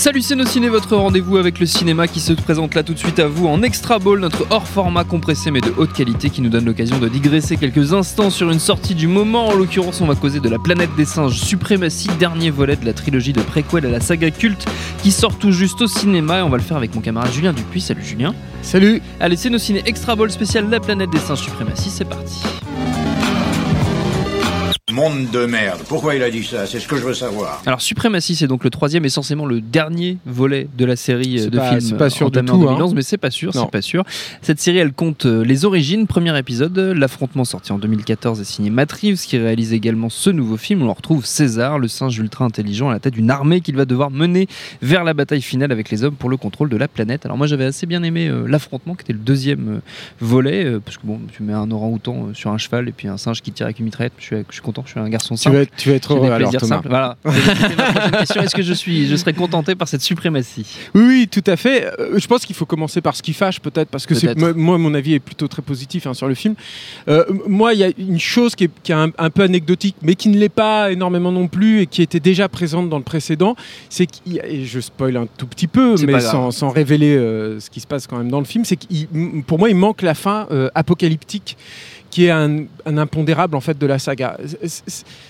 Salut c'est ciné, votre rendez-vous avec le cinéma qui se présente là tout de suite à vous en extra ball, notre hors format compressé mais de haute qualité qui nous donne l'occasion de digresser quelques instants sur une sortie du moment. En l'occurrence, on va causer de la planète des singes Suprématie, dernier volet de la trilogie de préquel à la saga culte qui sort tout juste au cinéma et on va le faire avec mon camarade Julien Dupuis. Salut Julien. Salut Allez, c'est nos ciné extra ball spécial La planète des singes Suprématie, c'est parti. Monde de merde. Pourquoi il a dit ça? C'est ce que je veux savoir. Alors Suprématie, c'est donc le troisième, essentiellement le dernier volet de la série euh, de pas- films c'est pas sûr entamée tout, en hein. 2011, mais c'est pas sûr, c'est pas sûr. Cette série, elle compte euh, les origines, premier épisode, euh, l'affrontement sorti en 2014 et signé Matt Reeves, qui réalise également ce nouveau film. où On retrouve César, le singe ultra intelligent à la tête d'une armée qu'il va devoir mener vers la bataille finale avec les hommes pour le contrôle de la planète. Alors moi, j'avais assez bien aimé euh, l'affrontement, qui était le deuxième euh, volet, euh, parce que bon, tu mets un orang-outan euh, sur un cheval et puis un singe qui tire avec une mitraillette. Je suis, je suis content, je suis un garçon tu simple. vas, être- tu vas être heureux alors Thomas. Voilà. Est-ce que je suis, je serais contenté par cette suprématie? Oui, oui, tout à fait. Euh, je pense qu'il faut commencer par ce qui fâche peut-être, parce que moi, mon avis est plutôt très positif hein, sur le film. Euh, moi, il y a une chose qui est, qui est un, un peu anecdotique, mais qui ne l'est pas énormément non plus et qui était déjà présente dans le précédent, c'est et je spoil un tout petit peu, mais sans, sans révéler euh, ce qui se passe quand même dans le film, c'est m- pour moi, il manque la fin apocalyptique qui est un, un impondérable en fait de la saga.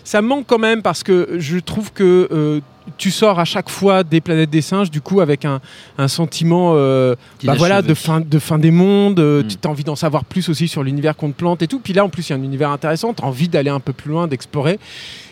Ça me manque quand même parce que je trouve que euh, tu sors à chaque fois des planètes des singes du coup avec un, un sentiment euh, bah voilà, de, fin, de fin des mondes, euh, Mm. tu as envie d'en savoir plus aussi sur l'univers qu'on te plante et tout. Puis là en plus il y a un univers intéressant, tu as envie d'aller un peu plus loin, d'explorer.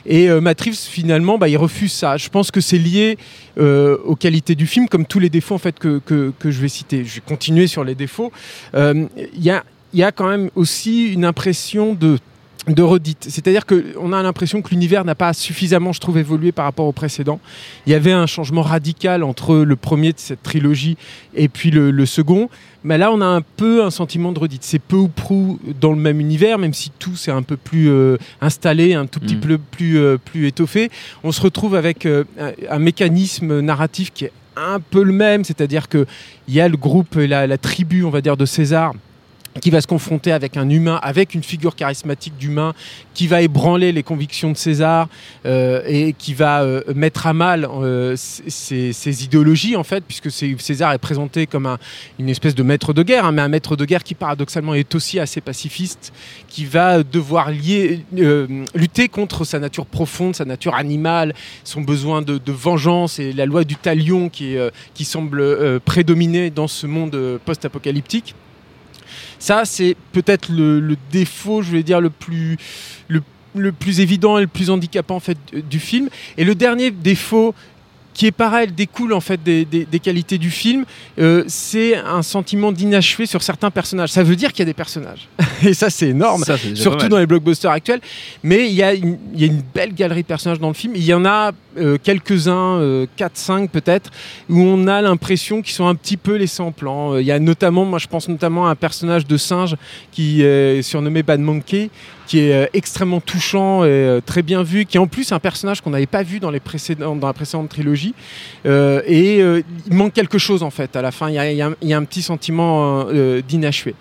Et Matt Reeves, finalement, bah, il refuse ça. Je pense que c'est lié aux qualités du film, comme tous les défauts en fait, que, que, que je vais citer. Je vais continuer sur les défauts. Il y, a, il y a quand même aussi une impression de de redite. C'est-à-dire qu'on a l'impression que l'univers n'a pas suffisamment, je trouve, évolué par rapport au précédent. Il y avait un changement radical entre le premier de cette trilogie et puis le, le second. Mais là, on a un peu un sentiment de redite. C'est peu ou prou dans le même univers, même si tout s'est un peu plus euh, installé, un tout petit Mm. peu plus, euh, plus étoffé. On se retrouve avec euh, un, un mécanisme narratif qui est un peu le même, c'est-à-dire qu'il y a le groupe, la, la tribu, on va dire, de César qui va se confronter avec un humain, avec une figure charismatique d'humain, qui va ébranler les convictions de César euh, et qui va euh, mettre à mal euh, ses, ses idéologies, en fait, puisque César est présenté comme un- une espèce de maître de guerre, hein, mais un maître de guerre qui paradoxalement est aussi assez pacifiste, qui va devoir euh, lutter contre sa nature profonde, sa nature animale, son besoin de, vengeance et la loi du talion qui, euh, semble euh, prédominer dans ce monde euh, post-apocalyptique. Ça, c'est peut-être le, défaut, je vais dire, le plus, évident et le plus handicapant du- film. Et le dernier défaut, qui est pareil, découle en fait des qualités du film, euh, c'est un sentiment d'inachevé sur certains personnages. Ça veut dire qu'il y a des personnages. Et ça, c'est énorme Ça, surtout dans les blockbusters actuels. Mais il y, a une, il y a une belle galerie de personnages dans le film. Il y en a euh, quelques-uns, euh, 4-5 peut-être, où on a l'impression qu'ils sont un petit peu laissés en plan. Euh, Il y a notamment, moi je pense notamment à un personnage de singe qui est surnommé Bad Monkey, qui est euh, extrêmement touchant et très bien vu, qui est en plus un personnage qu'on n'avait pas vu dans, les précédents, dans la précédente trilogie. Euh, et euh, il manque quelque chose en fait à la fin. Il y a, il y a un- il y a un petit sentiment euh, d'inachevé.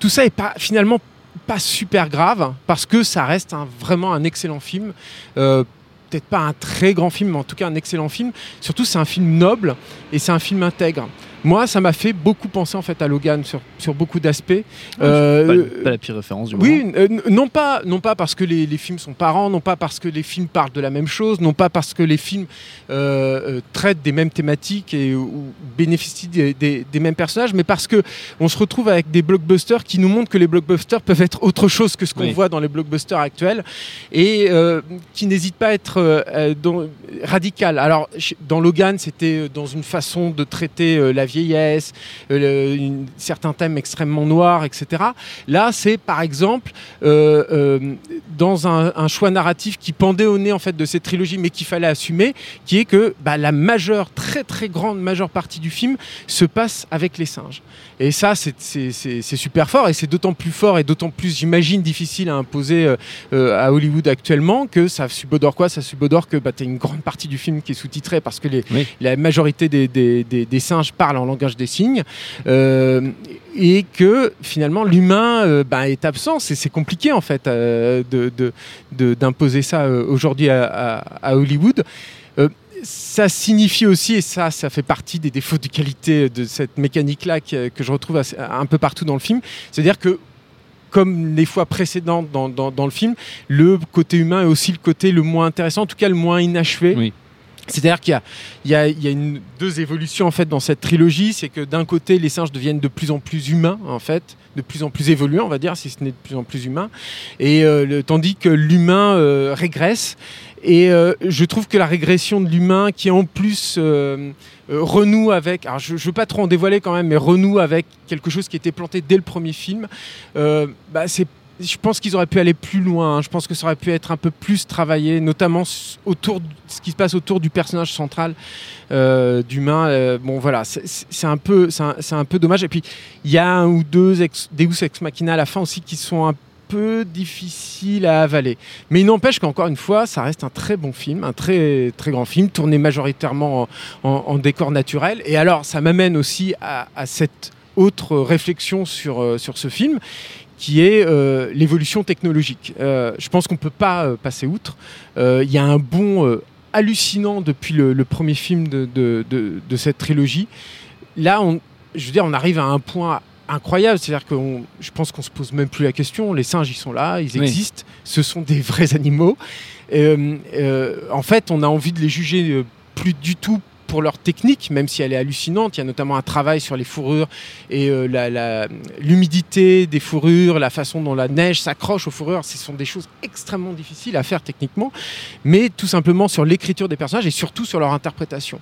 Tout ça est pas, finalement pas super grave parce que ça reste vraiment un excellent film. Euh, Peut-être pas un très grand film, mais en tout cas un excellent film. Surtout, c'est un film noble et c'est un film intègre. Moi, ça m'a fait beaucoup penser en fait à Logan sur, sur beaucoup d'aspects. pas, Euh, pas la pire référence du oui, moment. euh, n- non pas, non pas parce que les, les films sont parents, non pas parce que les films parlent de la même chose, non pas parce que les films euh, euh, traitent des mêmes thématiques et ou bénéficient des, des- des mêmes personnages, mais parce que on se retrouve avec des blockbusters qui nous montrent que les blockbusters peuvent être autre chose que ce qu'on Oui. voit dans les blockbusters actuels et euh, qui n'hésitent pas à être euh, euh, dans- radical. Alors dans Logan, c'était euh, dans une façon de traiter euh, la vieillesse, euh, une- certains thèmes extrêmement noirs, etc. Là, c'est par exemple euh, euh, dans un, un choix narratif qui pendait au nez en fait de cette trilogie, mais qu'il fallait assumer, qui est que bah, la majeure, très très grande majeure partie du film se passe avec les singes. Et ça, c'est- super fort, et c'est d'autant plus fort et d'autant plus, j'imagine, difficile à imposer à Hollywood actuellement que ça subodore quoi? Ça subodore que bah, tu as une grande partie du film qui est sous-titrée parce que les, Oui. la majorité des, des- des- des singes parlent en langage des signes. Euh, et que finalement l'humain euh, bah, est absent. C'est compliqué en fait euh, de- de- d'imposer ça aujourd'hui à, Hollywood. Ça signifie aussi, et ça, ça fait partie des défauts de qualité de cette mécanique-là que, que je retrouve un peu partout dans le film. C'est-à-dire que, comme les fois précédentes dans, dans- le film, le côté humain est aussi le côté le moins intéressant, en tout cas le moins inachevé. C'est-à-dire qu'il y a, deux évolutions en fait dans cette trilogie, c'est que d'un côté les singes deviennent de plus en plus humains en fait, de plus en plus évolués on va dire, si ce n'est de plus en plus humains, et euh, tandis que l'humain euh, régresse. Et euh, je trouve que la régression de l'humain, qui en plus renoue avec, alors je ne veux pas trop en dévoiler quand même, mais renoue avec quelque chose qui était planté dès le premier film, bah, c'est je pense qu'ils auraient pu aller plus loin. hein. Je pense que ça aurait pu être un peu plus travaillé, notamment autour de ce qui se passe autour du personnage central euh, d'humain. Euh, bon, voilà, c'est- un peu, c'est un, un peu dommage. Et puis il y a un ou deux ex, Deus ex machina à la fin aussi qui sont un peu difficiles à avaler. Mais il n'empêche qu'encore une fois, ça reste un très bon film, un très très grand film, tourné majoritairement en, décor naturel. Et alors, ça m'amène aussi à, à cette autre réflexion sur, euh, sur ce film qui est euh, l'évolution technologique. Euh, je pense qu'on ne peut pas euh, passer outre. Il y a un bond hallucinant depuis le, le premier film de, de- de- de cette trilogie. Là, on, je veux dire, on arrive à un point incroyable. C'est-à-dire que on- je pense qu'on se pose même plus la question. Les singes, ils sont là, ils Oui. existent. Ce sont des vrais animaux. En fait, on a envie de les juger plus du tout pour leur technique, même si elle est hallucinante. Il y a notamment un travail sur les fourrures et euh, la- la- l'humidité des fourrures, la façon dont la neige s'accroche aux fourrures. Ce sont des choses extrêmement difficiles à faire techniquement, mais tout simplement sur l'écriture des personnages et surtout sur leur interprétation.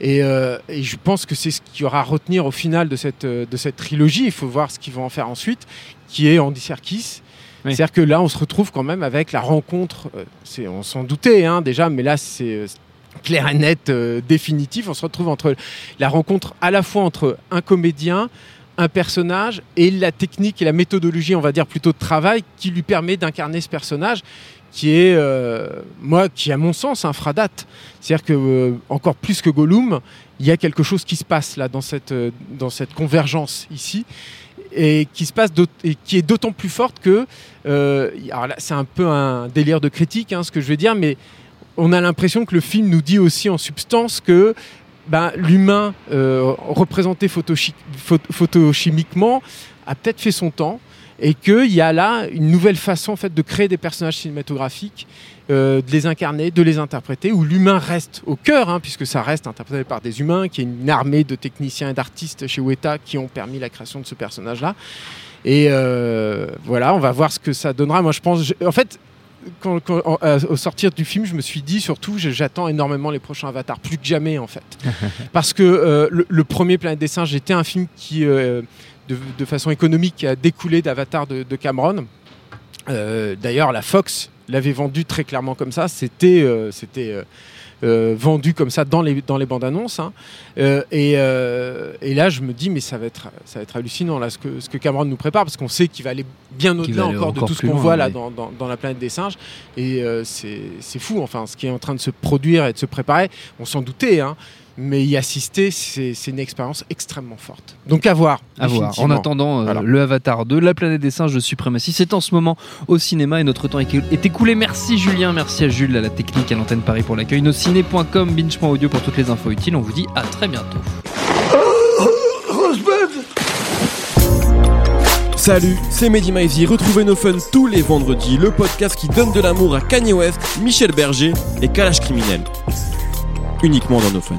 Et, euh, et je pense que c'est ce qu'il y aura à retenir au final de cette, euh, de cette trilogie. Il faut voir ce qu'ils vont en faire ensuite, qui est Andy Serkis. Oui. C'est-à-dire que là, on se retrouve quand même avec la rencontre. on s'en doutait hein, déjà, mais là, c'est clair et net, euh, définitif. On se retrouve entre la rencontre à la fois entre un comédien, un personnage et la technique et la méthodologie, on va dire plutôt de travail, qui lui permet d'incarner ce personnage qui est, euh, moi, qui à mon sens, un fradat. C'est-à-dire que, euh, encore plus que Gollum, il y a quelque chose qui se passe là, dans cette, dans cette convergence ici, et qui se passe et qui est d'autant plus forte que, alors là, c'est un peu un délire de critique, hein, ce que je vais dire, mais on a l'impression que le film nous dit aussi en substance que ben, l'humain euh, représenté photochi- pho- photochimiquement a peut-être fait son temps et qu'il y a là une nouvelle façon en fait, de créer des personnages cinématographiques, euh, de les incarner, de les interpréter, où l'humain reste au cœur, hein, puisque ça reste interprété par des humains, qui est une armée de techniciens et d'artistes chez Weta qui ont permis la création de ce personnage-là. Et euh, voilà, on va voir ce que ça donnera. Moi, je pense, en fait, quand- quand- en- euh, au sortir du film, je me suis dit surtout, j'attends énormément les prochains Avatars, plus que jamais en fait. Parce que euh, le, le premier Planète des Singes était un film qui, euh, de, de façon économique, a découlé d'Avatar de, de Cameron. Euh, D'ailleurs, la Fox l'avait vendu très clairement comme ça. C'était euh, vendu comme ça dans les, dans les bandes annonces. hein. Euh, et, euh, et là, je me dis, mais ça va être, ça va être hallucinant là, ce, que, ce que Cameron nous prépare, parce qu'on sait qu'il va aller bien au-delà encore de tout ce qu'on voit là dans, dans- dans la planète des singes. Et c'est c'est fou, enfin, ce qui est en train de se produire et de se préparer. On s'en doutait, hein, mais y assister, c'est une expérience extrêmement forte. Donc à voir. À voir. En attendant, euh, Voilà. le Avatar 2, La planète des singes de suprématie, c'est en ce moment au cinéma et notre temps est écoulé. Merci Julien, merci à Jules, à la technique, à l'antenne Paris pour l'accueil. Nosciné.com, binge.audio pour toutes les infos utiles. On vous dit à très bientôt. Rosebud Salut, c'est Mehdi Maizy. Retrouvez nos fun tous les vendredis, le podcast qui donne de l'amour à Kanye West, Michel Berger et Kalash Criminel. Uniquement dans nos fun.